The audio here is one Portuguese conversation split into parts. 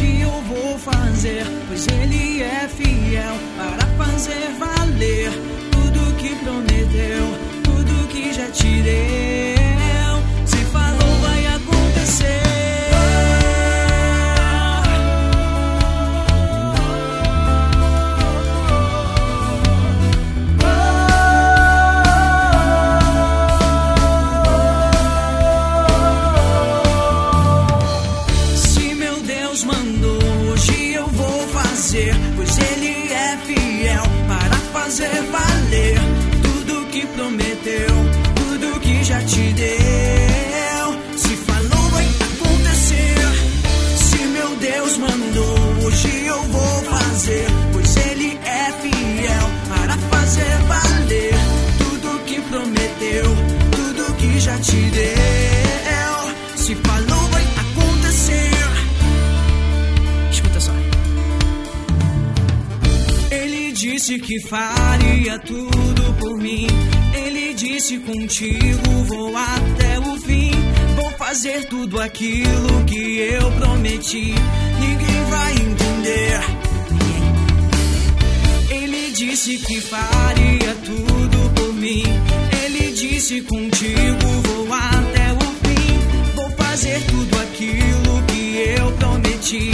Somente eu vou fazer, pois ele é fiel para fazer valer tudo que prometeu. Valer tudo que prometeu, tudo que já te deu. Disse que faria tudo por mim. Ele disse contigo vou até o fim. Vou fazer tudo aquilo que eu prometi. Ninguém vai entender. Ele disse que faria tudo por mim. Ele disse contigo vou até o fim. Vou fazer tudo aquilo que eu prometi.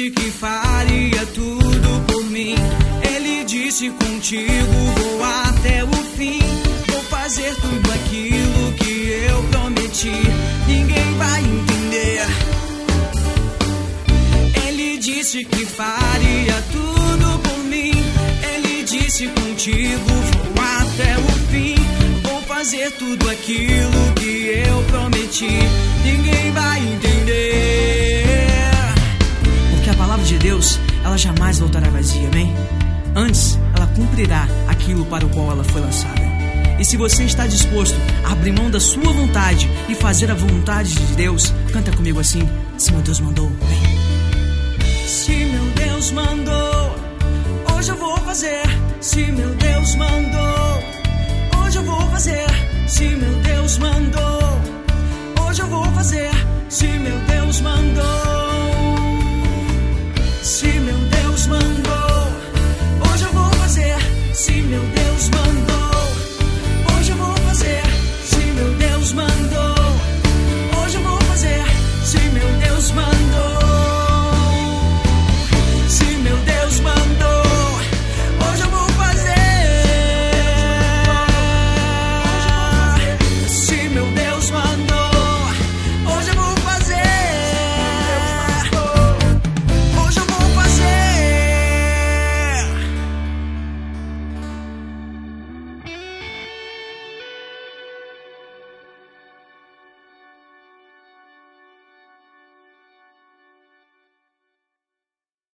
Disse que faria tudo por mim. Ele disse contigo vou até o fim. Vou fazer tudo aquilo que eu prometi. Ninguém vai entender. Ele disse que faria tudo por mim. Ele disse contigo vou até o fim. Vou fazer tudo aquilo que eu prometi. Ninguém vai entender. Deus, ela jamais voltará vazia, amém? Antes, ela cumprirá aquilo para o qual ela foi lançada. E se você está disposto a abrir mão da sua vontade e fazer a vontade de Deus, canta comigo assim: Se meu Deus mandou, vem. Se meu Deus mandou, hoje eu vou fazer. Se meu Deus mandou, see